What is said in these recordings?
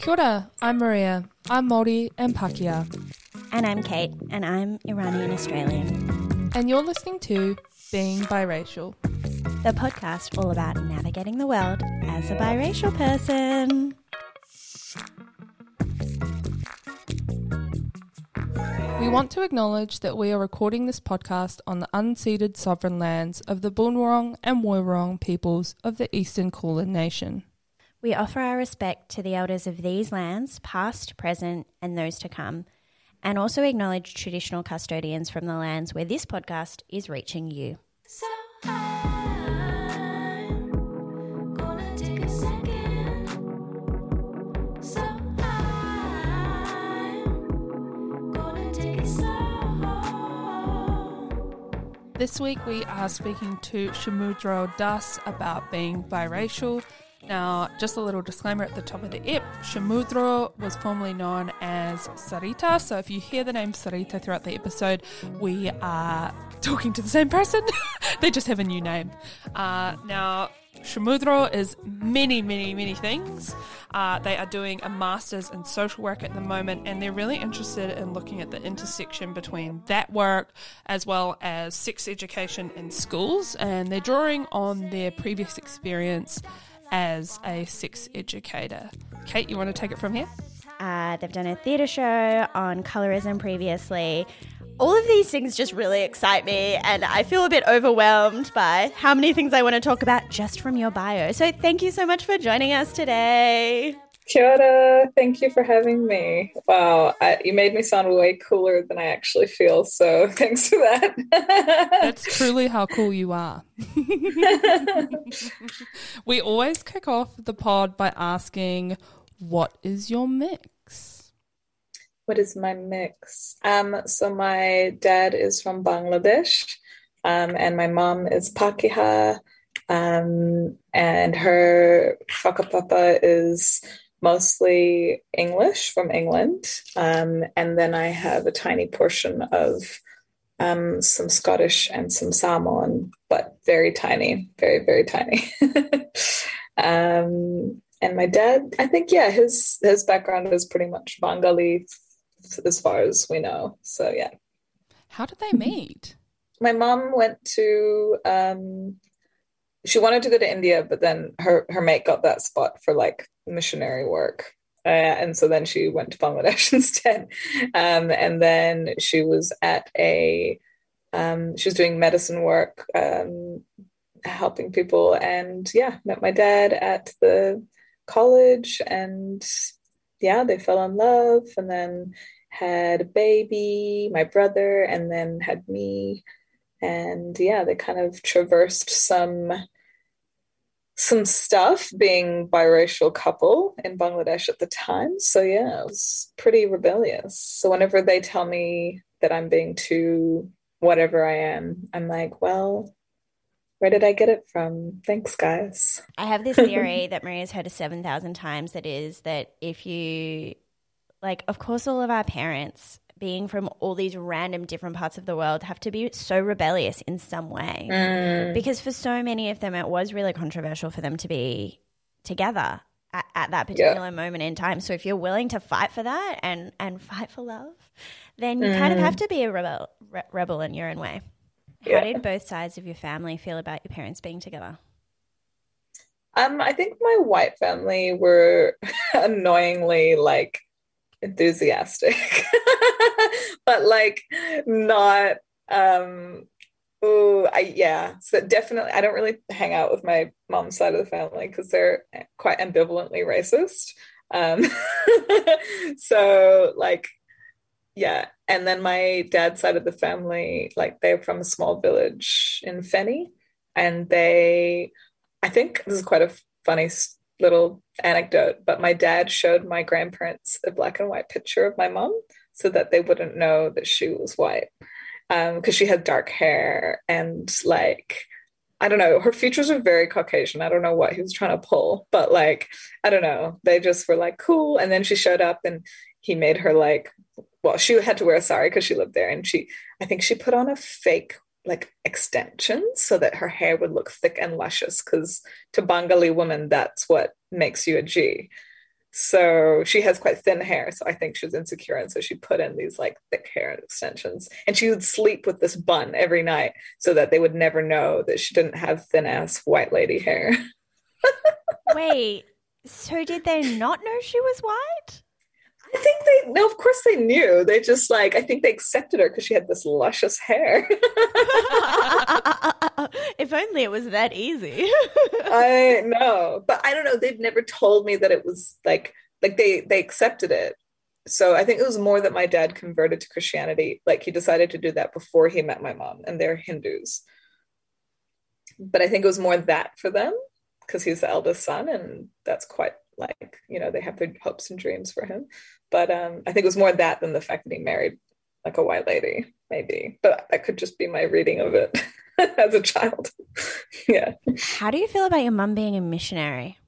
Kia ora, I'm Maria. I'm Māori and Pakeha. And I'm Kate, and I'm Iranian Australian. And you're listening to Being Biracial, the podcast all about navigating the world as a biracial person. We want to acknowledge that we are recording this podcast on the unceded sovereign lands of the Boonwurrung and Woiwurrung peoples of the Eastern Kulin Nation. We offer our respect to the elders of these lands, past, present, and those to come, and also acknowledge traditional custodians from the lands where this podcast is reaching you. So This week we are speaking to Shomudro Das about being biracial. Now, just a little disclaimer at the top of the ep Shomudro was formerly known as Sarita. So if you hear the name Sarita throughout the episode, we are talking to the same person. they just have a new name. Uh, now, Shomudro is many, many, many things. Uh, they are doing a master's in social work at the moment, and they're really interested in looking at the intersection between that work as well as sex education in schools. And they're drawing on their previous experience as a sex educator. Kate, you want to take it from here? Uh, they've done a theatre show on colorism previously all of these things just really excite me, and I feel a bit overwhelmed by how many things I want to talk about just from your bio. So, thank you so much for joining us today. Kia ora. Thank you for having me. Wow, I, you made me sound way cooler than I actually feel. So thanks for that. That's truly how cool you are. we always kick off the pod by asking, What is your mix? what is my mix? Um, so my dad is from Bangladesh, um, and my mom is Pakeha, um, and her whakapapa is mostly English from England, um, and then I have a tiny portion of um, some Scottish and some Samoan, but very tiny, very very tiny. um, and my dad, I think, yeah, his his background is pretty much Bengali as far as we know. So yeah. How did they meet? My mom went to um she wanted to go to India, but then her her mate got that spot for like missionary work. Uh, and so then she went to Bangladesh instead. Um, and then she was at a, um, she was doing medicine work, um, helping people. And yeah, met my dad at the college and yeah, they fell in love and then had a baby, my brother, and then had me. And yeah, they kind of traversed some some stuff being biracial couple in Bangladesh at the time. So yeah, it was pretty rebellious. So whenever they tell me that I'm being too whatever I am, I'm like, well, where did I get it from? Thanks, guys. I have this theory that Maria's heard a 7,000 times that is that if you, like, of course, all of our parents, being from all these random different parts of the world, have to be so rebellious in some way. Mm. Because for so many of them, it was really controversial for them to be together. At, at that particular yeah. moment in time. So if you're willing to fight for that and, and fight for love, then you mm. kind of have to be a rebel, re- rebel in your own way. How yeah. did both sides of your family feel about your parents being together? Um, I think my white family were annoyingly like enthusiastic, but like not um oh I yeah. So definitely I don't really hang out with my mom's side of the family because they're quite ambivalently racist. Um so like yeah. And then my dad's side of the family like they're from a small village in feni and they i think this is quite a funny little anecdote but my dad showed my grandparents a black and white picture of my mom so that they wouldn't know that she was white because um, she had dark hair and like I don't know. Her features are very Caucasian. I don't know what he was trying to pull, but like, I don't know. They just were like cool. And then she showed up and he made her like well, she had to wear a sari because she lived there, and she, I think she put on a fake like extensions so that her hair would look thick and luscious. Because to Bengali women, that's what makes you a G. So she has quite thin hair. So I think she was insecure. And so she put in these like thick hair extensions. And she would sleep with this bun every night so that they would never know that she didn't have thin ass white lady hair. Wait, so did they not know she was white? I think they no, of course they knew. They just like I think they accepted her because she had this luscious hair. if only it was that easy. I know, but I don't know. They've never told me that it was like like they they accepted it. So I think it was more that my dad converted to Christianity. Like he decided to do that before he met my mom, and they're Hindus. But I think it was more that for them because he's the eldest son, and that's quite like you know they have their hopes and dreams for him. But um, I think it was more that than the fact that he married like a white lady, maybe. But that could just be my reading of it as a child. yeah. How do you feel about your mum being a missionary?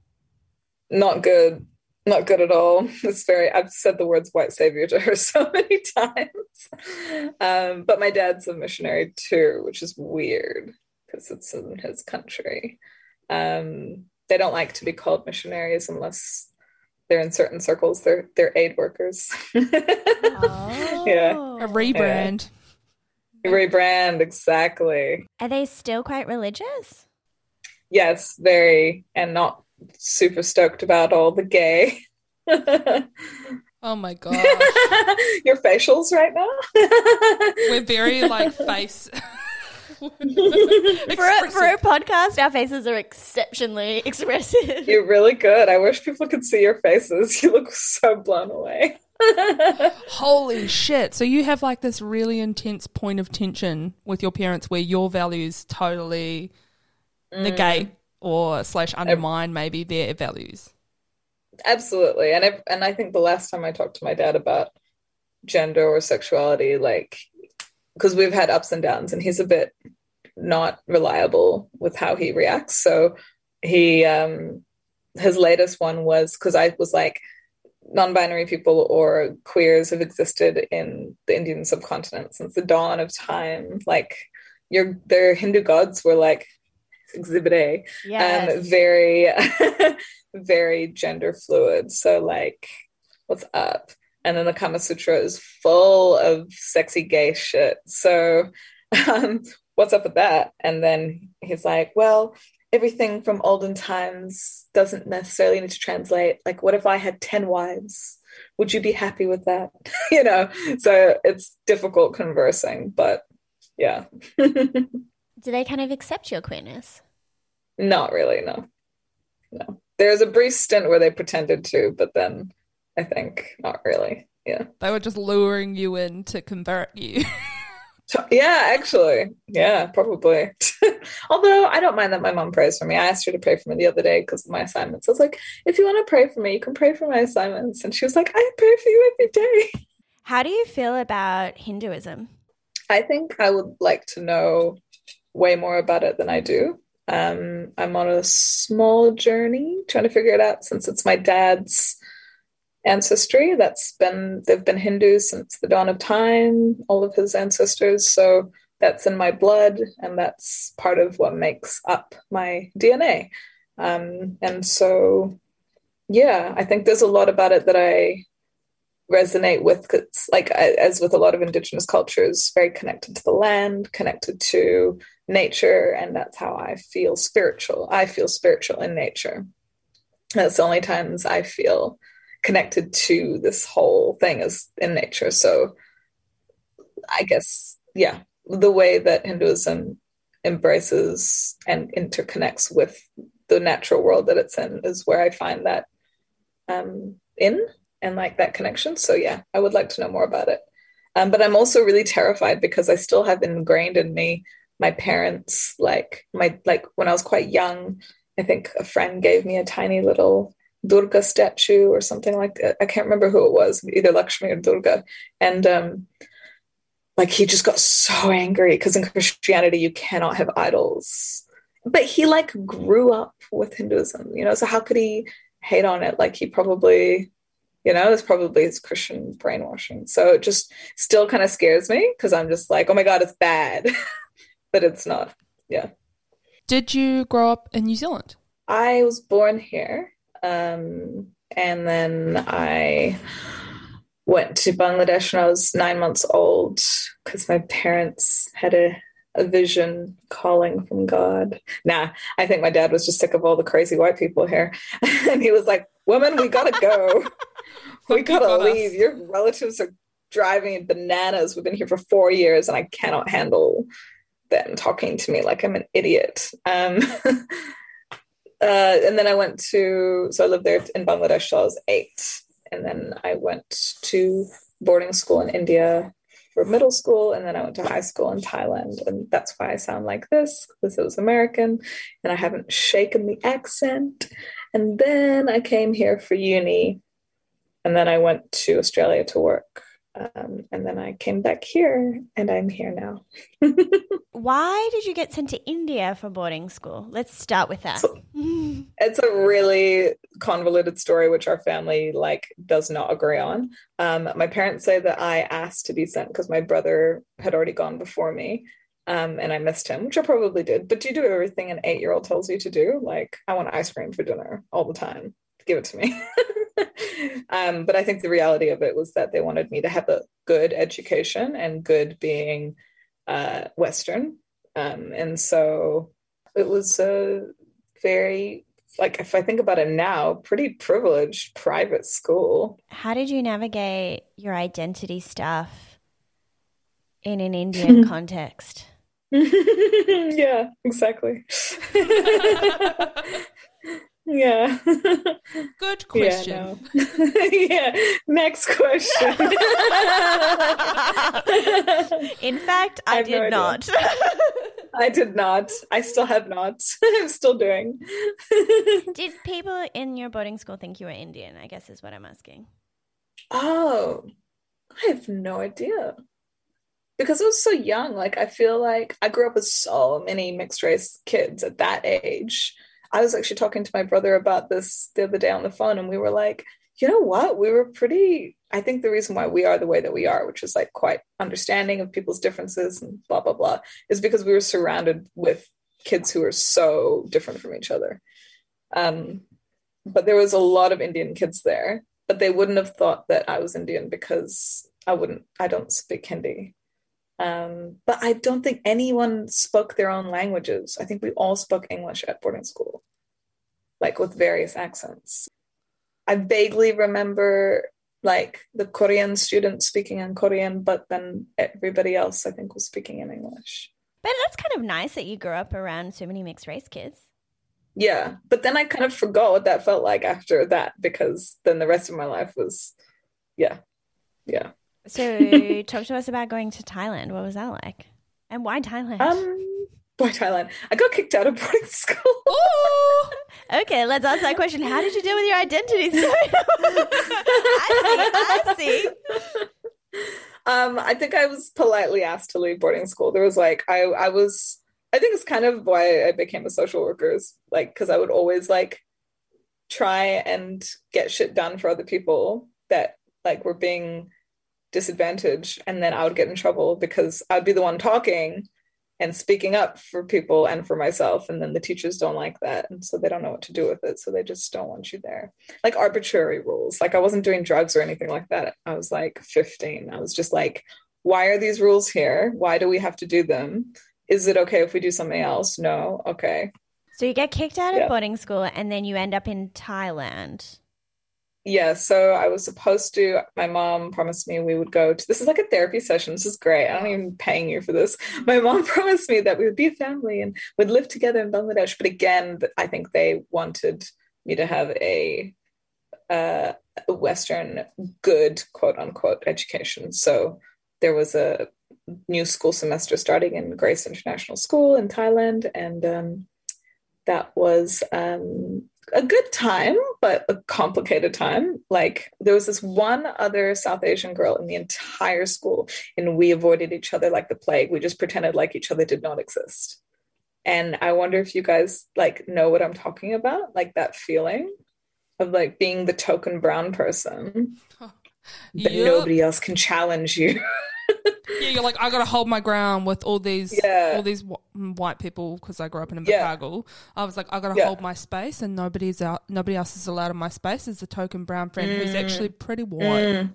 Not good. Not good at all. It's very, I've said the words white savior to her so many times. Um, but my dad's a missionary too, which is weird because it's in his country. Um, they don't like to be called missionaries unless they're in certain circles. They're they're aid workers. oh. Yeah. A rebrand. Rebrand, exactly. Are they still quite religious? Yes, very, and not super stoked about all the gay. Oh my god. Your facials right now? We're very like face. For a, for a podcast, our faces are exceptionally expressive. You're really good. I wish people could see your faces. You look so blown away. Holy shit. So you have like this really intense point of tension with your parents where your values totally mm. negate or slash undermine maybe their values. Absolutely. And I, and I think the last time I talked to my dad about gender or sexuality, like, because we've had ups and downs, and he's a bit not reliable with how he reacts. So he, um, his latest one was because I was like, non-binary people or queers have existed in the Indian subcontinent since the dawn of time. Like your their Hindu gods were like exhibit A. Yes. Um very very gender fluid. So like what's up? And then the Kama Sutra is full of sexy gay shit. So um what's up with that? And then he's like, well, everything from olden times doesn't necessarily need to translate. Like, what if I had 10 wives? Would you be happy with that? you know, so it's difficult conversing, but yeah. Do they kind of accept your queerness? Not really, no. No. There's a brief stint where they pretended to, but then I think not really. Yeah. They were just luring you in to convert you. Yeah, actually. Yeah, probably. Although I don't mind that my mom prays for me. I asked her to pray for me the other day because of my assignments. I was like, if you want to pray for me, you can pray for my assignments. And she was like, I pray for you every day. How do you feel about Hinduism? I think I would like to know way more about it than I do. Um, I'm on a small journey trying to figure it out since it's my dad's ancestry. That's been they've been hindus since the dawn of time all of his ancestors. So that's in my blood and that's part of what makes up my dna um, and so yeah i think there's a lot about it that i resonate with it's like as with a lot of indigenous cultures very connected to the land connected to nature and that's how i feel spiritual. I feel spiritual in nature. That's the only times i feel connected to this whole thing is in nature. So I guess, yeah, the way that Hinduism embraces and interconnects with the natural world that it's in is where I find that um, in and like that connection. So yeah, I would like to know more about it. Um, but I'm also really terrified because I still have ingrained in me my parents like my like when I was quite young. I think a friend gave me a tiny little Durga statue or something like that. I can't remember who it was, either Lakshmi or Durga. And um, like he just got so angry because in Christianity you cannot have idols. But he like grew up with Hinduism, you know, so how could he hate on it? Like he probably, you know, it's probably his Christian brainwashing. So it just still kind of scares me because I'm just like, oh my God, it's bad. but it's not. Yeah. Did you grow up in New Zealand? I was born here um, and then I went to Bangladesh when I was nine months old because my parents had a, a vision calling from God. Nah, I think my dad was just sick of all the crazy white people here. and he was like, Woman, we gotta go. we gotta leave. Your relatives are driving bananas. We've been here for four years and I cannot handle them talking to me like I'm an idiot. Um, uh, and then I went to, so I lived there in Bangladesh till I was eight. And then I went to boarding school in India for middle school. And then I went to high school in Thailand. And that's why I sound like this, because it was American and I haven't shaken the accent. And then I came here for uni. And then I went to Australia to work. Um, and then I came back here and I'm here now. Why did you get sent to India for boarding school? Let's start with that. So, it's a really convoluted story, which our family like does not agree on. Um, my parents say that I asked to be sent because my brother had already gone before me. Um, and I missed him, which I probably did. But you do everything an eight year old tells you to do. Like, I want ice cream for dinner all the time. Give it to me. um, but I think the reality of it was that they wanted me to have a good education and good being uh, Western. Um, and so it was a very, like, if I think about it now, pretty privileged private school. How did you navigate your identity stuff in an Indian context? yeah, exactly. Yeah. Good question. Yeah, no. yeah. Next question. In fact, I, I did no not. I did not. I still have not. I'm still doing. did people in your boarding school think you were Indian? I guess is what I'm asking. Oh, I have no idea. Because I was so young. Like, I feel like I grew up with so many mixed race kids at that age I was actually talking to my brother about this the other day on the phone, and we were like, you know what? We were pretty. I think the reason why we are the way that we are, which is like quite understanding of people's differences and blah, blah, blah, is because we were surrounded with kids who are so different from each other. Um, but there was a lot of Indian kids there, but they wouldn't have thought that I was Indian because I wouldn't, I don't speak Hindi. Um, but I don't think anyone spoke their own languages. I think we all spoke English at boarding school, like with various accents. I vaguely remember like the Korean students speaking in Korean, but then everybody else I think was speaking in English. But that's kind of nice that you grew up around so many mixed race kids. Yeah, but then I kind of forgot what that felt like after that because then the rest of my life was, yeah, yeah. So, talk to us about going to Thailand. What was that like? And why Thailand? Um, why Thailand? I got kicked out of boarding school. Ooh. okay, let's ask that question. How did you deal with your identity? I see. I see. Um, I think I was politely asked to leave boarding school. There was like I, I was. I think it's kind of why I became a social worker. Is like because I would always like try and get shit done for other people that like were being disadvantage and then I would get in trouble because I'd be the one talking and speaking up for people and for myself and then the teachers don't like that and so they don't know what to do with it so they just don't want you there. Like arbitrary rules. Like I wasn't doing drugs or anything like that. I was like 15 I was just like why are these rules here? Why do we have to do them? Is it okay if we do something else? No. Okay. So you get kicked out of yeah. boarding school and then you end up in Thailand yeah, so I was supposed to. My mom promised me we would go to. This is like a therapy session. This is great. I don't even paying you for this. My mom promised me that we would be a family and would live together in Bangladesh. But again, I think they wanted me to have a, uh, Western good quote unquote education. So there was a new school semester starting in Grace International School in Thailand, and um, that was um, a good time, but a complicated time. Like there was this one other South Asian girl in the entire school, and we avoided each other like the plague. We just pretended like each other did not exist. And I wonder if you guys like know what I'm talking about, like that feeling of like being the token brown person that nobody else can challenge you. Yeah, you're like I got to hold my ground with all these Yeah. all these wh- mm, white people because I grew up in Yeah. Invercargill. I was like I got to Yeah. hold my space and nobody's out nobody else is allowed in my space Is a token brown friend who's actually pretty white. Mm.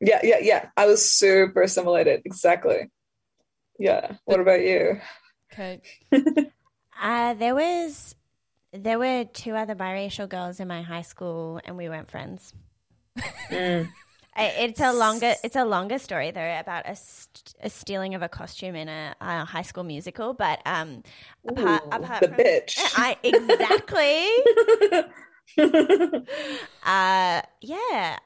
Yeah, yeah, yeah. I was super assimilated. Exactly. Yeah. What about you? Okay. Uh, there was there were two other biracial girls in my high school, and we weren't friends. Mm. I, it's a longer it's a longer story though about a, st- a stealing of a costume in a, a high school musical. But um, apart Ooh, apart the from bitch. I exactly. Uh, yeah.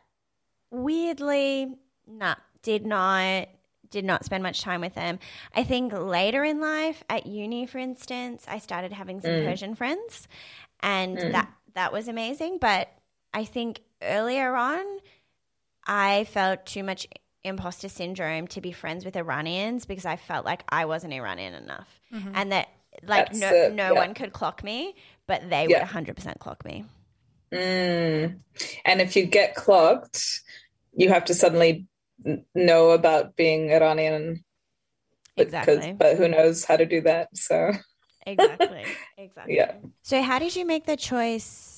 Weirdly, nah, did not did not spend much time with them. I think later in life, at uni, for instance, I started having some Persian friends, and that that was amazing. But I think earlier on, I felt too much imposter syndrome to be friends with Iranians because I felt like I wasn't Iranian enough, and that like That's no it, no yeah. one could clock me, but they Yeah. would hundred percent clock me. Mm. And if you get clocked, you have to suddenly know about being Iranian. but- Exactly. But who knows how to do that? So, Exactly. Exactly. Yeah. So, how did you make the choice a-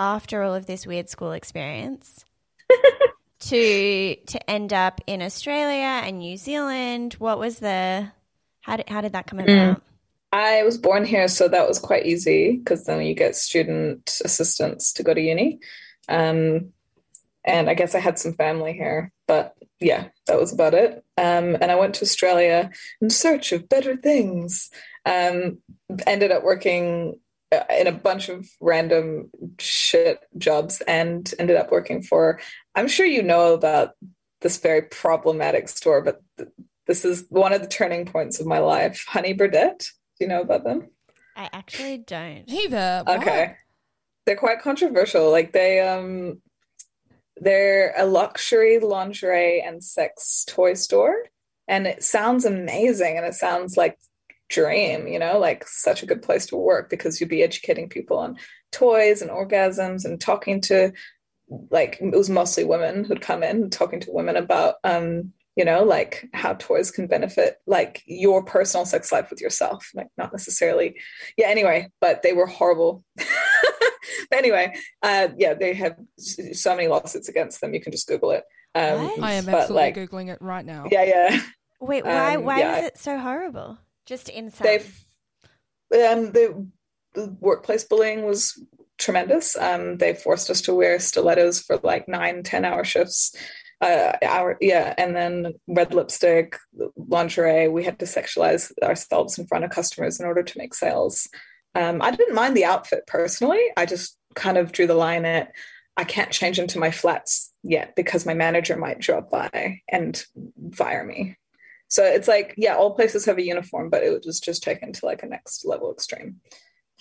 after all of this weird school experience to to end up in Australia and New Zealand? What was the how did how did that come about? I was born here, so that was quite easy because then you get student assistance to go to uni. Um, and I guess I had some family here, but yeah, that was about it. Um, and I went to Australia in search of better things. Um, ended up working in a bunch of random shit jobs and ended up working for, I'm sure you know about this very problematic store, but th- this is one of the turning points of my life. Honey Birdette. Do you know about them? I actually don't. either What? Okay. They're quite controversial. Like they um they're a luxury lingerie and sex toy store and it sounds amazing and it sounds like dream, you know, like such a good place to work because you'd be educating people on toys and orgasms and talking to like it was mostly women who'd come in talking to women about um you know like how toys can benefit like your personal sex life with yourself like not necessarily yeah anyway but they were horrible but anyway uh yeah they have so many lawsuits against them you can just google it um What? I am absolutely like googling it right now. yeah yeah Wait, why Um, why yeah, was I- it so horrible? Just insane. they've um the, the workplace bullying was tremendous. Um they forced us to wear stilettos for like nine ten hour shifts. Uh yeah and then red lipstick lingerie. We had to sexualize ourselves in front of customers in order to make sales. Um i didn't mind the outfit personally. I just kind of drew the line at i can't change into my flats yet because my manager might drop by and fire me so it's like, yeah, all places have a uniform, but it was just taken to like a next level extreme.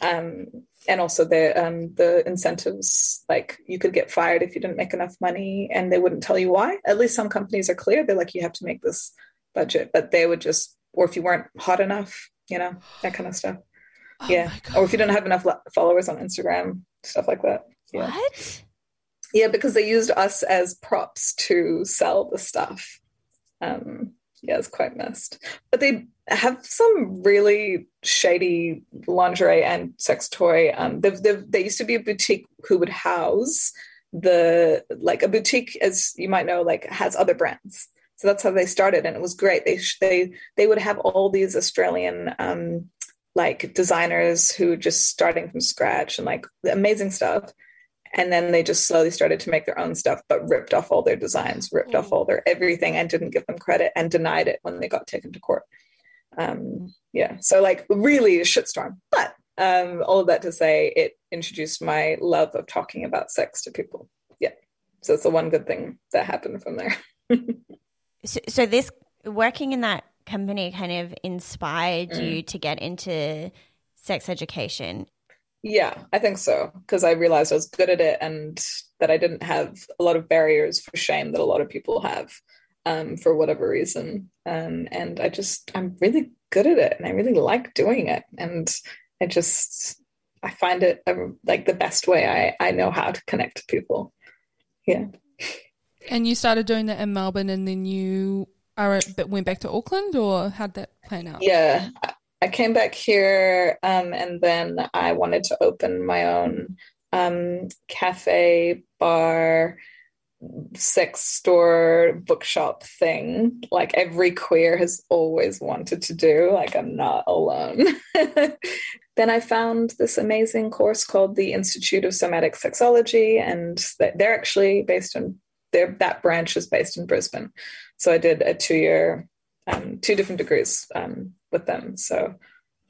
Um, and also the um, the incentives, like you could get fired if you didn't make enough money, and they wouldn't tell you why. At least some companies are clear; they're like, you have to make this budget, but they would just, or if you weren't hot enough, you know, that kind of stuff. Oh yeah, or if you don't have enough followers on Instagram, stuff like that. Yeah, What? yeah, because they used us as props to sell the stuff. Um, yeah, it's quite messed. But they have some really shady lingerie and sex toy. Um, they've, they've, they used to be a boutique who would house the like a boutique, as you might know, like has other brands. So that's how they started, and it was great. They they they would have all these Australian um, like designers who just starting from scratch and like amazing stuff and then they just slowly started to make their own stuff but ripped off all their designs ripped off all their everything. And didn't give them credit and denied it when they got taken to court. Um yeah so like really a shitstorm. But um all of that to say it introduced my love of talking about sex to people. Yeah so it's the one good thing that happened from there. So, so this working in that company kind of inspired you to get into sex education. Yeah, I think so. Because I realized I was good at it and that I didn't have a lot of barriers for shame that a lot of people have um, for whatever reason. Um, and I just, I'm really good at it and I really like doing it. And I just, I find it um, like the best way I, I know how to connect to people. Yeah. And you started doing that in Melbourne, and then you are but went back to Auckland, or how'd that plan out? Yeah, I came back here, um, and then I wanted to open my own um, cafe, bar, sex store, bookshop thing. Like every queer has always wanted to do. Like I'm not alone. then I found this amazing course called the Institute of Somatic Sexology, and they're actually based in their that branch is based in Brisbane. So I did a two year, um, two different degrees um, with them. So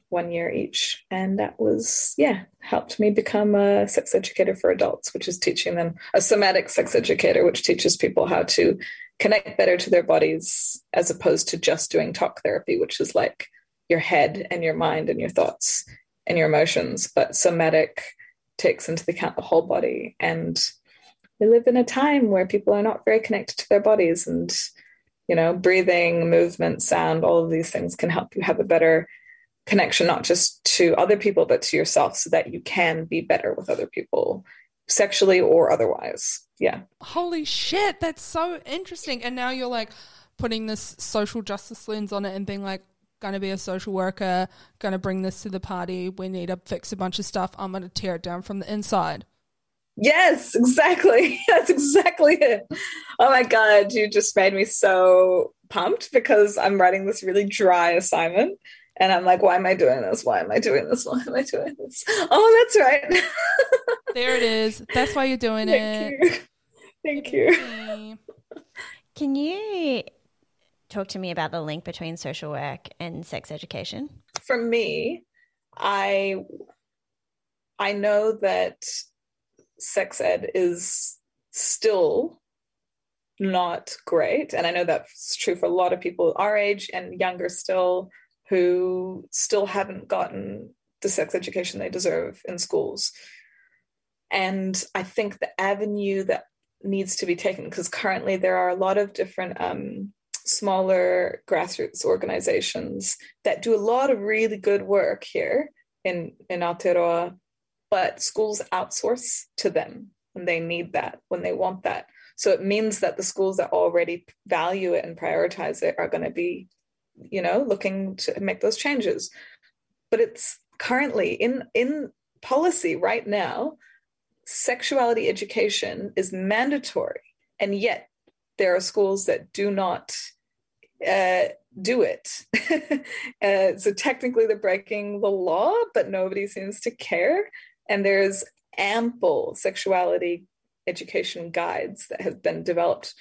one year each. And that was, yeah, helped me become a sex educator for adults, which is teaching them a somatic sex educator, which teaches people how to connect better to their bodies as opposed to just doing talk therapy, which is like your head and your mind and your thoughts and your emotions. But somatic takes into account the whole body. And we live in a time where people are not very connected to their bodies and you know breathing movement sound all of these things can help you have a better connection, not just to other people, but to yourself so that you can be better with other people, sexually or otherwise. Yeah. Holy shit, that's so interesting. And now you're like putting this social justice lens on it and being like, going to be a social worker, going to bring this to the party. We need to fix a bunch of stuff. I'm going to tear it down from the inside. Yes, exactly. That's exactly it. Oh my God, you just made me so pumped because I'm writing this really dry assignment and I'm like, why am I doing this? Why am I doing this? Why am I doing this? Oh, that's right. there it is. That's why you're doing Thank it. You. Thank you. Can you talk to me about the link between social work and sex education? For me, I I know that sex ed is still not great and i know that's true for a lot of people our age and younger still who still haven't gotten the sex education they deserve in schools. And I think the avenue that needs to be taken, because currently there are a lot of different um, smaller grassroots organizations that do a lot of really good work here in, in Aotearoa, but schools outsource to them when they need that, when they want that. So it means that the schools that already value it and prioritize it are going to be you know, looking to make those changes. But it's currently in in policy right now, sexuality education is mandatory, and yet there are schools that do not uh, do it. uh, so technically, they're breaking the law, but nobody seems to care. And there's ample sexuality education guides that have been developed.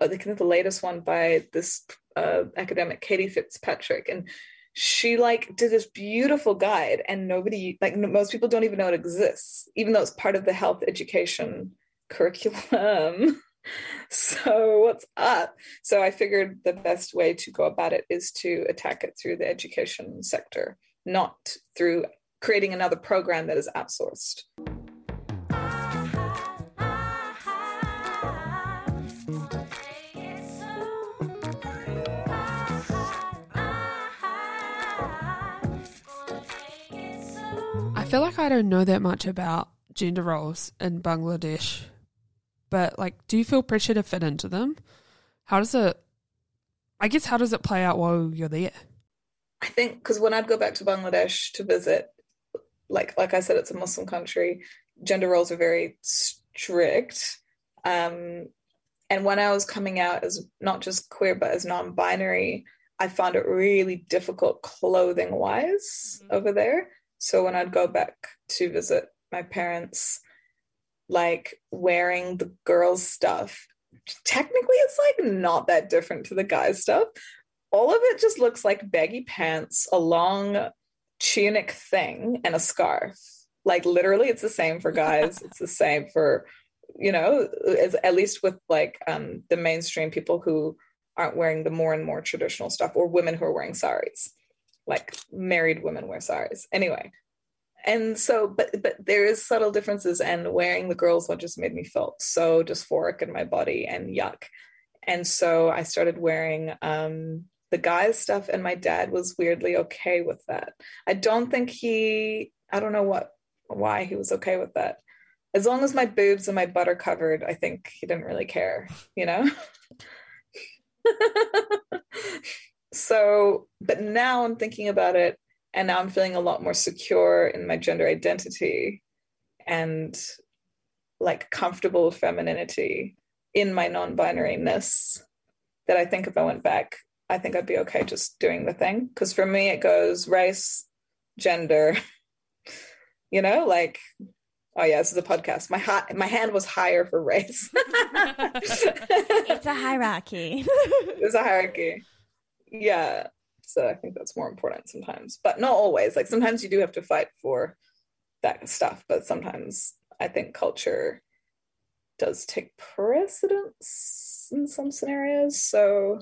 I think the latest one by this uh, academic Katie Fitzpatrick, and she like did this beautiful guide, and nobody like most people don't even know it exists, even though it's part of the health education curriculum. so what's up? So I figured the best way to go about it is to attack it through the education sector, not through creating another program that is outsourced. I feel like I don't know that much about gender roles in Bangladesh, but like, do you feel pressure to fit into them? How does it, I guess, how does it play out while you're there? I think because when I'd go back to Bangladesh to visit, like like I said, it's a Muslim country. Gender roles are very strict. Um, and when I was coming out as not just queer but as non-binary, I found it really difficult clothing wise mm-hmm. over there. So when I'd go back to visit my parents, like wearing the girls' stuff, technically it's like not that different to the guys' stuff. All of it just looks like baggy pants, a long tunic thing, and a scarf. Like literally, it's the same for guys. it's the same for, you know, as, at least with like um, the mainstream people who aren't wearing the more and more traditional stuff, or women who are wearing saris like married women wear saris anyway and so but but there is subtle differences and wearing the girls one just made me feel so dysphoric in my body and yuck and so i started wearing um the guys stuff and my dad was weirdly okay with that i don't think he i don't know what why he was okay with that as long as my boobs and my butt are covered, I think he didn't really care, you know? so, but now I'm thinking about it and now I'm feeling a lot more secure in my gender identity and like comfortable femininity in my non-binariness that I think if I went back, I think I'd be okay just doing the thing. Because for me, it goes race, gender, you know, like, oh yeah, this is a podcast. My ha- my hand was higher for race. it's a hierarchy. it's a hierarchy. Yeah. So I think that's more important sometimes, but not always. Like sometimes you do have to fight for that stuff, but sometimes I think culture does take precedence in some scenarios. So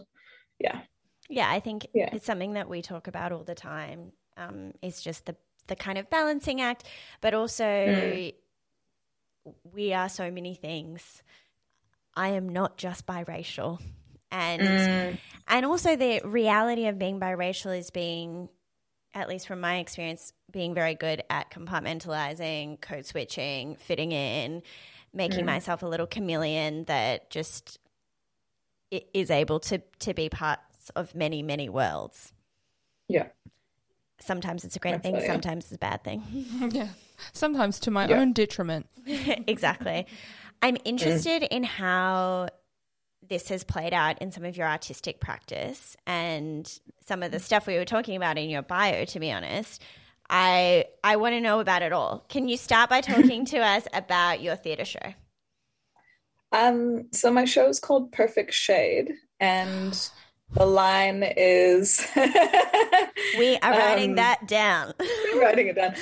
yeah. Yeah, I think yeah. it's something that we talk about all the time. Um, it's just the the kind of balancing act, but also mm. we are so many things. I am not just biracial. And mm. and also the reality of being biracial is being at least from my experience being very good at compartmentalizing, code switching, fitting in, making mm. myself a little chameleon that just is able to to be parts of many many worlds. Yeah. Sometimes it's a great thing, sometimes it's a bad thing. yeah. Sometimes to my yeah. own detriment. exactly. I'm interested mm. in how this has played out in some of your artistic practice and some of the stuff we were talking about in your bio to be honest. I I want to know about it all. Can you start by talking to us about your theatre show? Um, so my show is called Perfect Shade, and the line is We are writing um, that down. writing it down.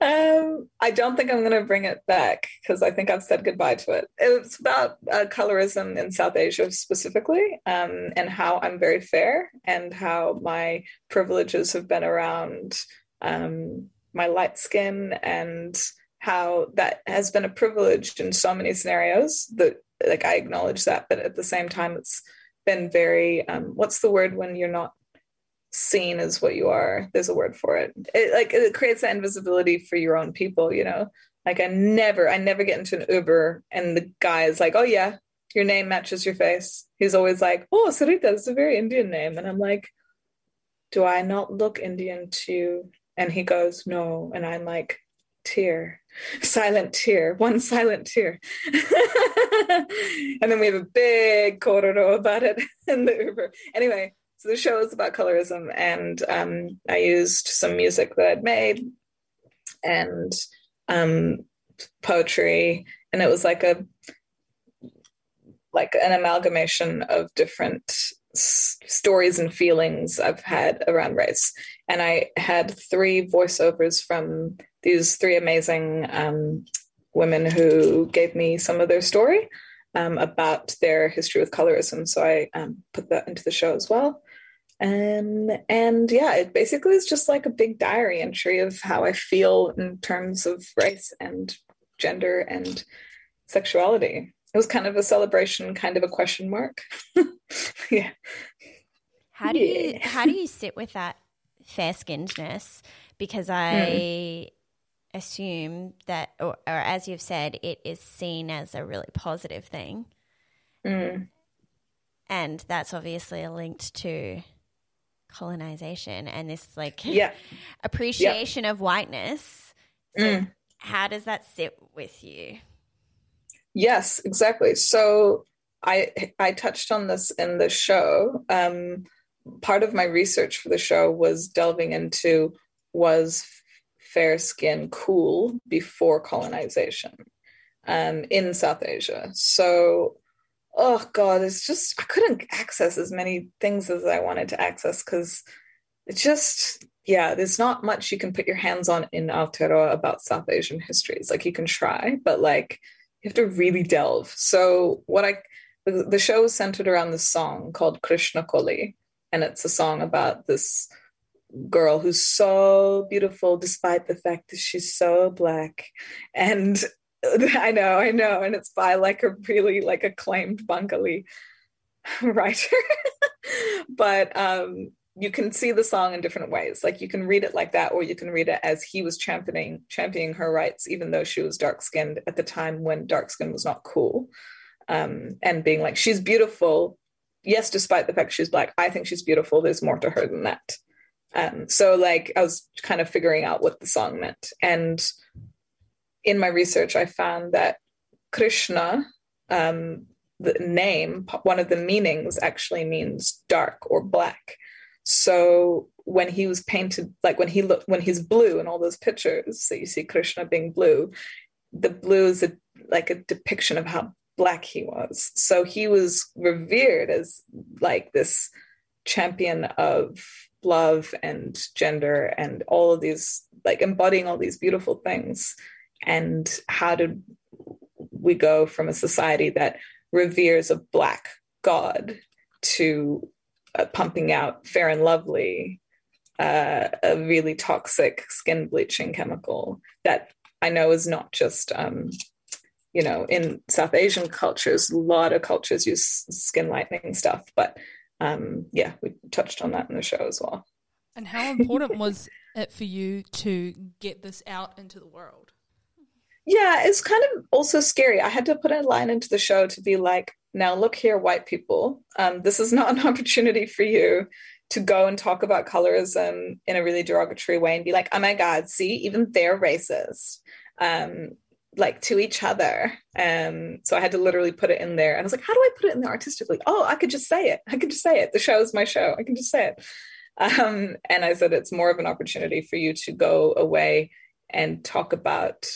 Um, I don't think I'm going to bring it back because I think I've said goodbye to it. It's about uh, colorism in South Asia specifically, um, and how I'm very fair, and how my privileges have been around um, my light skin and how that has been a privilege in so many scenarios that like I acknowledge that, but at the same time, it's been very um, what's the word when you're not seen as what you are? There's a word for it. It like it creates that invisibility for your own people you know? Like i never i never get into an uber and the guy is like oh yeah your name matches your face. He's always like oh sarita that's a very indian name. And i'm like do i not look indian to you? And he goes no. And i'm like tear silent tear one silent tear. And then we have a big kōrero about it in the uber anyway so the show is about colorism and um, i used some music that i'd made and um, poetry. And it was like a like an amalgamation of different s- stories and feelings i've had around race and i had three voiceovers from these three amazing um, women who gave me some of their story um, about their history with colorism. So I um, put that into the show as well. And and yeah, it basically is just like a big diary entry of how I feel in terms of race and gender and sexuality. It was kind of a celebration, kind of a question mark. yeah. How do yeah. you how do you sit with that fair skinnedness? Because I mm assume that, or, or, as you've said, it is seen as a really positive thing. Mm. And that's obviously linked to colonization and this like yeah. appreciation yeah. of whiteness. So mm. how does that sit with you? Yes, exactly. So I I touched on this in the show. Um, part of my research for the show was delving into was fair skin cool before colonization um, in South Asia. So, oh God, it's just, I couldn't access as many things as I wanted to access because it's just, yeah, there's not much you can put your hands on in Aotearoa about South Asian histories. Like you can try, but like you have to really delve. So, what I, the show is centered around this song called Krishna Koli, and it's a song about this girl who's so beautiful despite the fact that she's so black and i know i know and it's by like a really like acclaimed bengali writer but um you can see the song in different ways. Like you can read it like that, or you can read it as he was championing championing her rights, even though she was dark skinned at the time when dark skin was not cool. Um, and being like, she's beautiful. Yes, despite the fact she's black, I think she's beautiful. There's more to her than that. Um, so like I was kind of figuring out what the song meant. And in my research, I found that Krishna, um, the name, one of the meanings actually means dark or black. So when he was painted, like when he looked, when he's blue in all those pictures, so you see Krishna being blue, the blue is a, like a depiction of how black he was. So he was revered as like this champion of love and gender and all of these, like embodying all these beautiful things. And how did we go from a society that reveres a black god to uh, pumping out fair and lovely uh, a really toxic skin bleaching chemical that i know is not just um, you know in south asian cultures a lot of cultures use skin lightening stuff but um, yeah we touched on that in the show as well and how important was it for you to get this out into the world yeah, it's kind of also scary. I had to put a line into the show to be like, now look here, white people, um, this is not an opportunity for you to go and talk about colorism in a really derogatory way and be like, oh my God, see, even they're racist. Um, like to each other. Um, so I had to literally put it in there. And I was like, how do I put it in there artistically? Oh, I could just say it. I could just say it. The show is my show. I can just say it. Um, and I said, it's more of an opportunity for you to go away and talk about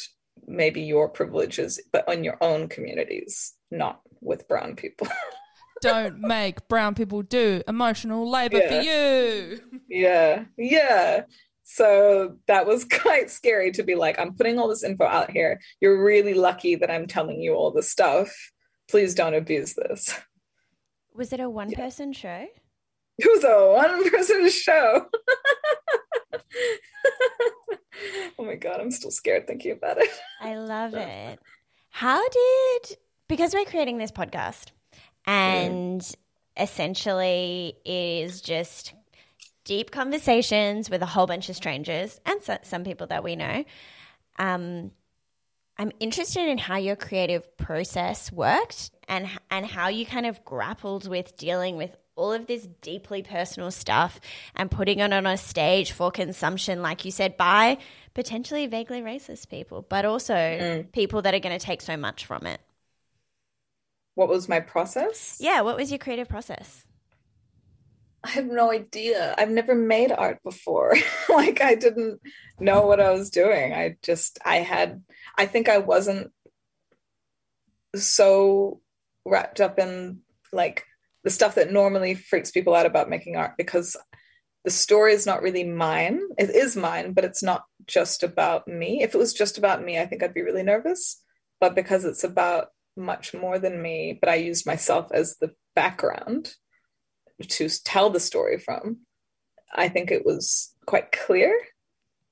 maybe your privileges, but on your own communities, not with brown people. Don't make brown people do emotional labor yeah. for you. Yeah. Yeah. So that was quite scary to be like, I'm putting all this info out here. You're really lucky that I'm telling you all this stuff. Please don't abuse this. Was it a one person yeah. show? It was a one person show. oh my god, I'm still scared thinking about it. I love it. How did because we're creating this podcast and mm. essentially is just deep conversations with a whole bunch of strangers and so, some people that we know. Um, I'm interested in how your creative process worked and and how you kind of grappled with dealing with all of this deeply personal stuff and putting it on a stage for consumption, like you said, by potentially vaguely racist people, but also mm. people that are going to take so much from it. What was my process? Yeah, what was your creative process? I have no idea. I've never made art before. like I didn't know what I was doing. I just I had I think I wasn't so wrapped up in like the stuff that normally freaks people out about making art because the story is not really mine. It is mine, but it's not just about me. If it was just about me, I think I'd be really nervous. But because it's about much more than me, but I used myself as the background to tell the story from, I think it was quite clear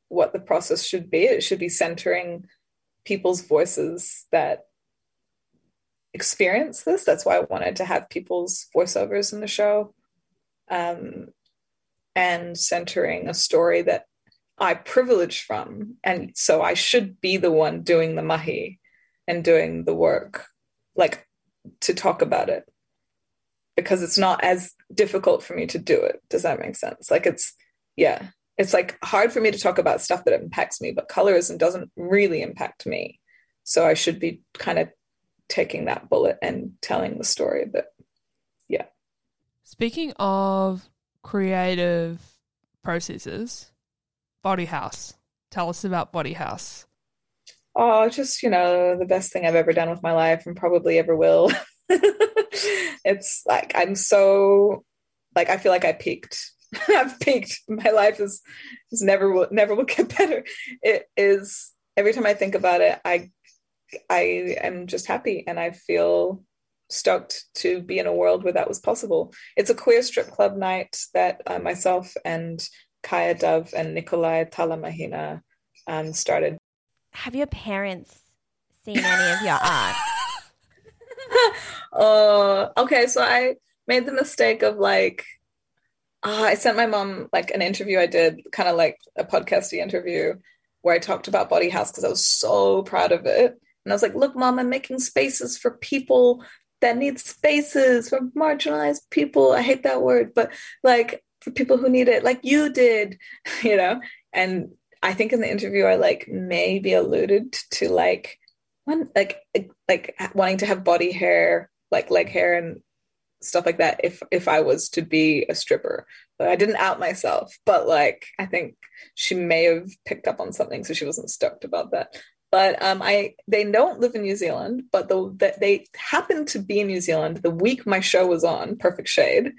what the process should be. It should be centering people's voices that experience this. That's why I wanted to have people's voiceovers in the show. Um, and centering a story that I privilege from. And so I should be the one doing the mahi and doing the work, like to talk about it. Because it's not as difficult for me to do it. Does that make sense? Like it's, yeah, it's like hard for me to talk about stuff that impacts me, but colorism doesn't really impact me. So I should be kind of taking that bullet and telling the story. But yeah. Speaking of creative processes, Body Haus. Tell us about Body Haus. Oh, just, you know, the best thing I've ever done with my life and probably ever will. it's like I'm so like I feel like I peaked. I've peaked. My life is is never will never will get better. It is every time I think about it, I I am just happy and I feel stoked to be in a world where that was possible. It's a queer strip club night that uh, myself and Kyah Dove and Nikolai Talamahina um, started. Have your parents seen any of your art? Oh, okay. So I made the mistake of like uh, I sent my mom like an interview I did, kind of like a podcasty interview where I talked about Body Haus because I was so proud of it. And I was like, look, mom, I'm making spaces for people that need spaces, for marginalized people. I hate that word, but like for people who need it, like you did, you know? And I think in the interview, I like maybe alluded to like, one, like, like wanting to have body hair, like leg hair and stuff like that if if I was to be a stripper. But I didn't out myself, but like I think she may have picked up on something, so she wasn't stoked about that. But um, I they don't live in New Zealand, but the, the they happened to be in New Zealand the week my show was on, Perfect Shade,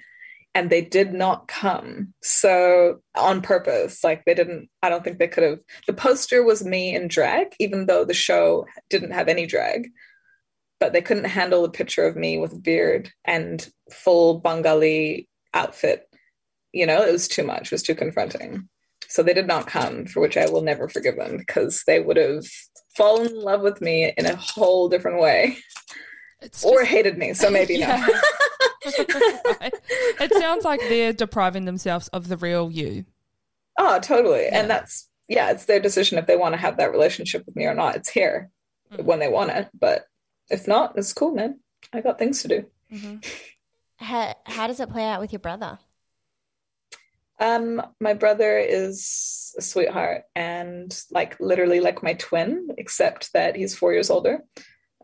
and they did not come. So on purpose, like they didn't. I don't think they could have. The poster was me in drag, even though the show didn't have any drag but they couldn't handle the picture of me with a beard and full Bengali outfit. You know, it was too much, it was too confronting. So they did not come, for which I will never forgive them because they would have fallen in love with me in a whole different way. It's or hated me, so maybe no. it sounds like they're depriving themselves of the real you. Oh, totally. Yeah. And that's yeah, it's their decision if they want to have that relationship with me or not. It's here mm. when they want it, but if not, it's cool, man. I got things to do. Mm-hmm. How how does it play out with your brother? Um, my brother is a sweetheart and like literally like my twin, except that he's four years older.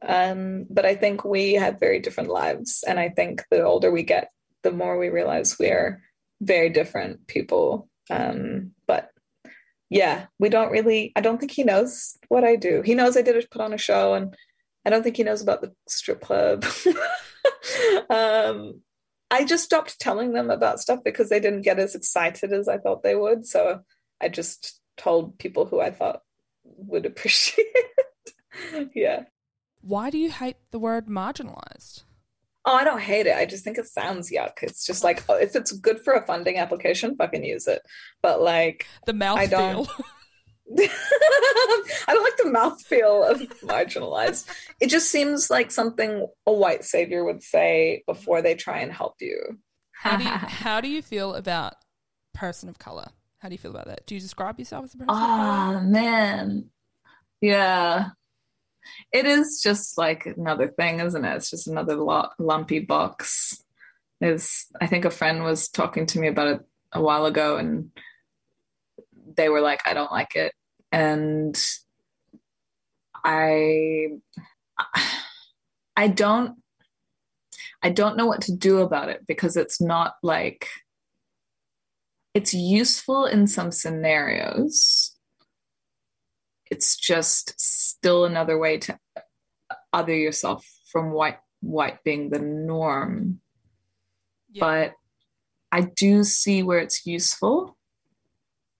Um, but I think we have very different lives, and I think the older we get, the more we realize we are very different people. Um, but yeah, we don't really. I don't think he knows what I do. He knows I did put on a show, and I don't think he knows about the strip club. um, I just stopped telling them about stuff because they didn't get as excited as I thought they would. So I just told people who I thought would appreciate it. yeah. Why do you hate the word marginalized? Oh, I don't hate it. I just think it sounds yuck. It's just like oh, if it's good for a funding application, fucking use it. But like the mouth I don't. I don't like the mouthfeel of marginalized. It just seems like something a white savior would say before they try and help you. How do you, how do you feel about person of color? How do you feel about that? Do you describe yourself as a person of ah, color? oh, man. Yeah. It is just like another thing, isn't it? It's just another lo- lumpy box. Is I think a friend was talking to me about it a while ago and they were like, I don't like it and I I don't I don't know what to do about it because it's not like it's useful in some scenarios. It's just still another way to other yourself from white white being the norm. Yeah. But I do see where it's useful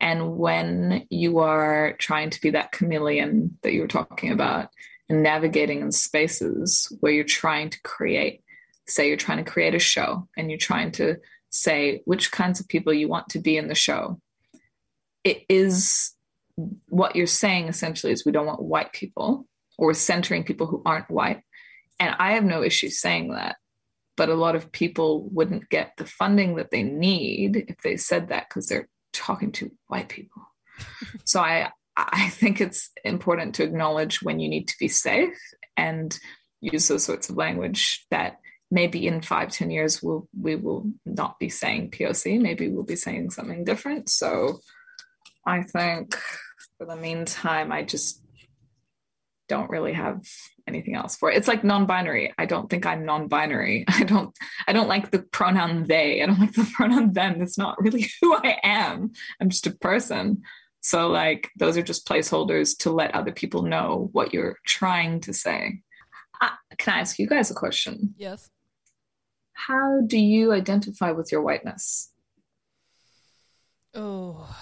and when you are trying to be that chameleon that you were talking about and navigating in spaces where you're trying to create, say you're trying to create a show and you're trying to say which kinds of people you want to be in the show, it is what you're saying essentially is we don't want white people or centering people who aren't white. And I have no issue saying that. But a lot of people wouldn't get the funding that they need if they said that because they're talking to white people. so I I think it's important to acknowledge when you need to be safe and use those sorts of language that maybe in five ten years we'll we will not be saying POC, maybe we'll be saying something different. So I think for the meantime, I just don't really have anything else for it. It's like non-binary. I don't think I'm non-binary. I don't I don't like the pronoun they. I don't like the pronoun them. It's not really who I am. I'm just a person. So like those are just placeholders to let other people know what you're trying to say. Uh, can I ask you guys a question? Yes. How do you identify with your whiteness? Oh,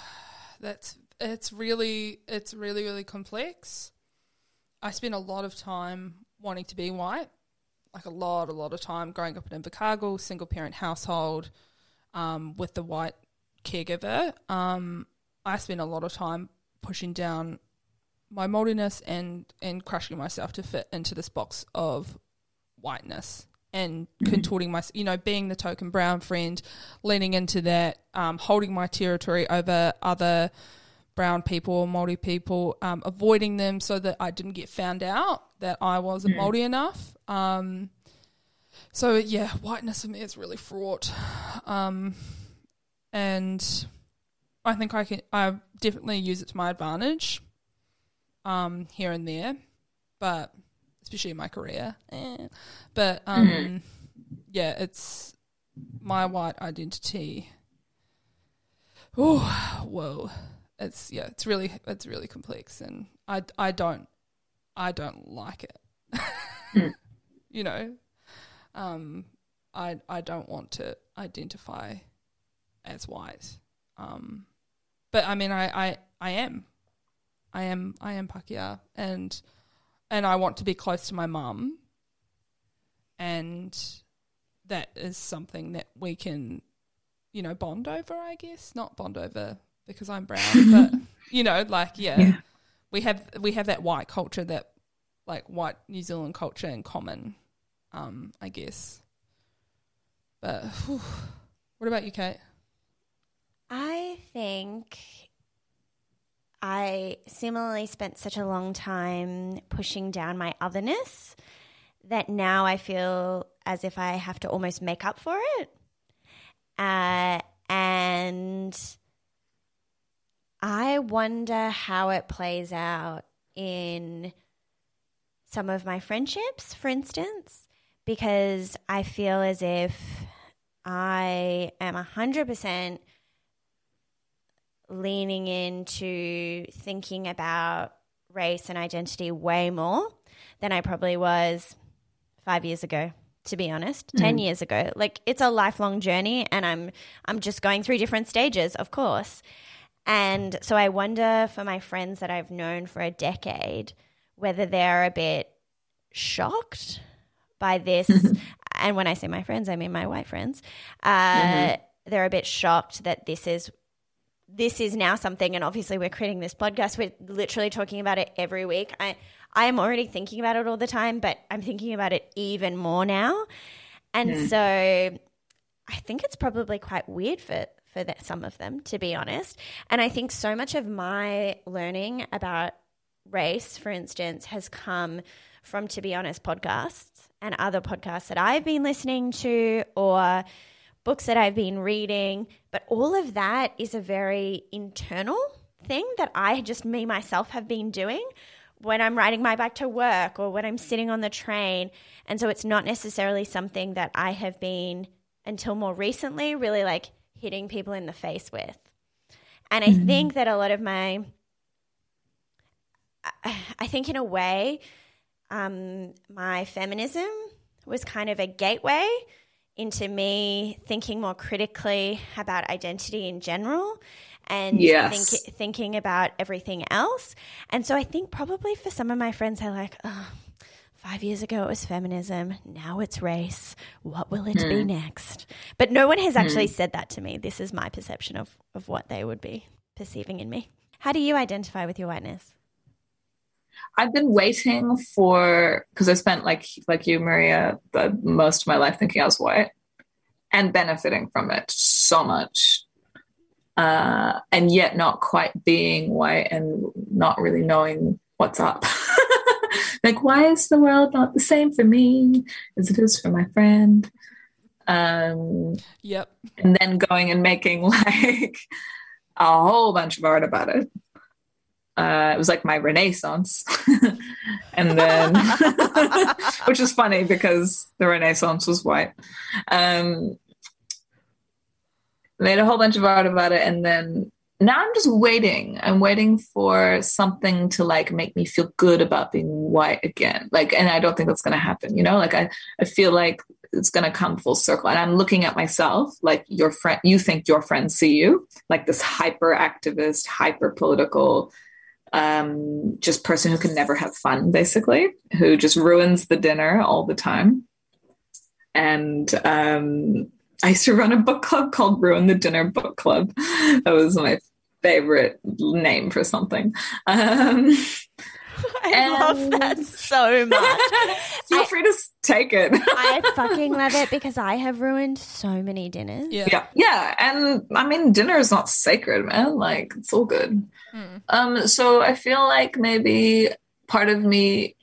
that's it's really it's really really complex. I spent a lot of time wanting to be white, like a lot, a lot of time growing up in Invercargill, single parent household um, with the white caregiver. Um, I spent a lot of time pushing down my Maoriness and and crushing myself to fit into this box of whiteness. and contorting my, you know, being the token brown friend, leaning into that, um, holding my territory over other brown people or Maori people, um, avoiding them so that I didn't get found out that I wasn't mm. Maori enough. Um, so yeah, whiteness for me is really fraught, um, and I think I can. I definitely use it to my advantage, um, here and there, but especially in my career. Eh. But um, mm-hmm. yeah, it's my white identity. Oh, whoa! It's yeah, it's really it's really complex, and I I don't I don't like it. mm. You know, um, I I don't want to identify as white. Um, but I mean, I, I I am, I am I am Pakeha, and and I want to be close to my mum, and that is something that we can, you know, bond over. I guess not bond over because I'm brown, but you know, like yeah, yeah, we have we have that white culture that like white New Zealand culture in common, um, I guess. But whew, what about you, Kate? I think I similarly spent such a long time pushing down my otherness that now I feel as if I have to almost make up for it. Uh, and I wonder how it plays out in some of my friendships, for instance, because I feel as if I am 100% leaning into thinking about race and identity way more than I probably was five years ago to be honest mm. 10 years ago like it's a lifelong journey and i'm i'm just going through different stages of course and so i wonder for my friends that i've known for a decade whether they're a bit shocked by this and when i say my friends i mean my white friends uh, mm-hmm. they're a bit shocked that this is this is now something, and obviously we're creating this podcast. We're literally talking about it every week. I I am already thinking about it all the time, but I'm thinking about it even more now. And mm. so I think it's probably quite weird for for the, some of them, to be honest. And I think so much of my learning about race, for instance, has come from, to be honest, podcasts and other podcasts that I've been listening to or books that I've been reading, but all of that is a very internal thing that I just, me myself, have been doing when I'm riding my bike to work or when I'm sitting on the train. And so it's not necessarily something that I have been until more recently really like hitting people in the face with. And I mm-hmm. think that a lot of my, I think in a way, um, my feminism was kind of a gateway into me thinking more critically about identity in general and yes. think, thinking about everything else. And so I think probably for some of my friends, they're like, oh, five years ago it was feminism, now it's race. What will it mm. be hmm. next? But no one has actually mm. said that to me. This is my perception of, of what they would be perceiving in me. How do you identify with your whiteness? I've been waiting for because I spent like like you, Maria, the most of my life thinking I was white and benefiting from it so much. Uh, and yet not quite being white and not really knowing what's up. like, why is the world not the same for me as it is for my friend? Um, yep. And then going and making like a whole bunch of art about it. Uh, it was like my renaissance and then which is funny because the renaissance was white um, made a whole bunch of art about it and then now i'm just waiting i'm waiting for something to like make me feel good about being white again like and i don't think that's going to happen you know like i i feel like it's going to come full circle and i'm looking at myself like your friend you think your friends see you like this hyper activist hyper political um, just person who can never have fun, basically, who just ruins the dinner all the time. And um, I used to run a book club called Ruin the Dinner Book Club. That was my favorite name for something. Um, I And- love that so much. Feel I- free to take it. I fucking love it because I have ruined so many dinners. Yeah. yeah, yeah, and I mean, dinner is not sacred, man. Like it's all good. Mm. Um, so I feel like maybe part of me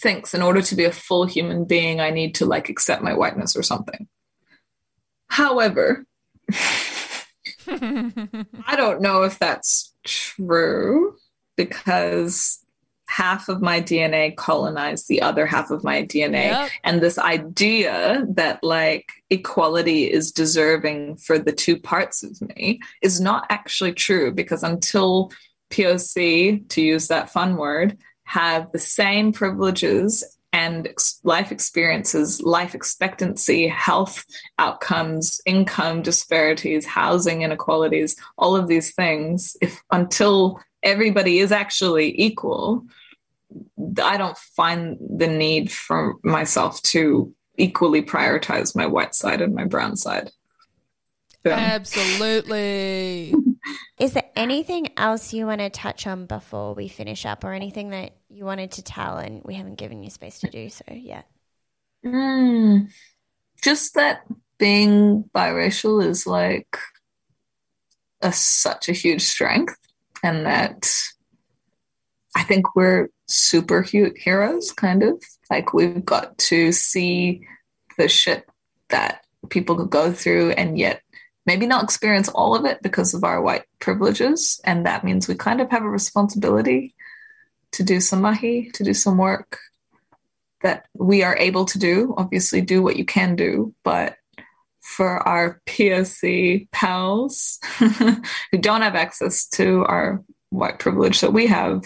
thinks in order to be a full human being, I need to like accept my whiteness or something. However, I don't know if that's true because half of my DNA colonized the other half of my DNA. Yep. And this idea that like equality is deserving for the two parts of me is not actually true because until POC, to use that fun word, have the same privileges and life experiences, life expectancy, health outcomes, income disparities, housing inequalities, all of these things, if until everybody is actually equal, I don't find the need for myself to equally prioritize my white side and my brown side. Boom. Um, Absolutely. Is there anything else you want to touch on before we finish up, or anything that you wanted to tell and we haven't given you space to do so yet? Mm, just that being biracial is like a, such a huge strength, and that I think we're super heroes, kind of. Like we've got to see the shit that people could go through and yet maybe not experience all of it because of our white privileges. And that means we kind of have a responsibility to do some mahi, to do some work that we are able to do. Obviously, do what you can do, but for our POC pals who don't have access to our white privilege that we have,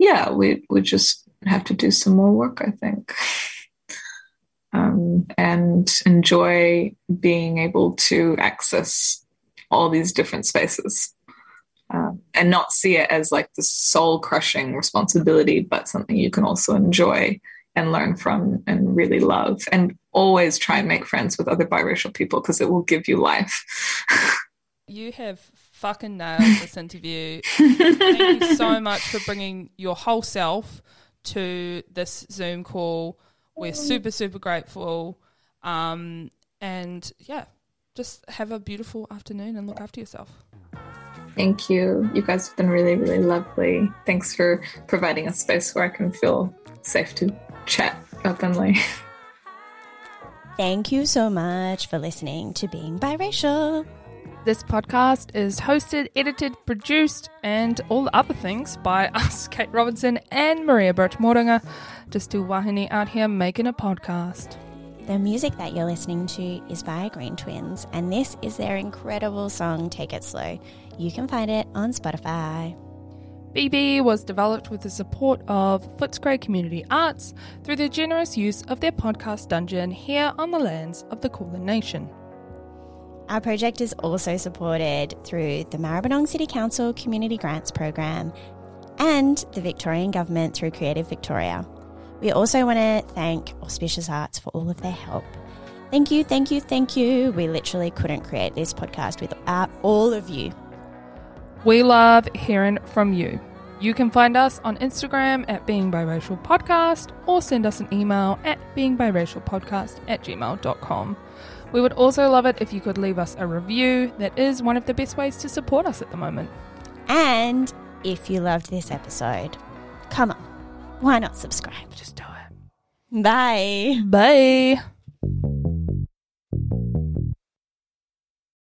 yeah, we we just have to do some more work, I think. Um, and enjoy being able to access all these different spaces um, and not see it as like the soul crushing responsibility, but something you can also enjoy and learn from and really love. And always try and make friends with other biracial people because it will give you life. You have fucking nailed this interview. Thank you so much for bringing your whole self to this Zoom call. We're super, super grateful. Um, and yeah, just have a beautiful afternoon and look after yourself. Thank you. You guys have been really, really lovely. Thanks for providing a space where I can feel safe to chat openly. Thank you so much for listening to Being Biracial. This podcast is hosted, edited, produced, and all the other things by us, Kate Robinson and Maria Birch Morunga. Just two wahine out here making a podcast. The music that you're listening to is by Green Twins, and this is their incredible song, Take It Slow. You can find it on Spotify. BB was developed with the support of Footscray Community Arts through the generous use of their podcast dungeon here on the lands of the Kulin Nation. Our project is also supported through the Maribyrnong City Council Community Grants Program and the Victorian Government through Creative Victoria. We also want to thank Auspicious Arts for all of their help. Thank you, thank you, thank you. We literally couldn't create this podcast without all of you. We love hearing from you. You can find us on Instagram at Being Biracial Podcast or send us an email at beingbiracialpodcast at gmail.com. We would also love it if you could leave us a review. That is one of the best ways to support us at the moment. And if you loved this episode, come on, why not subscribe? Just do it. Bye. Bye.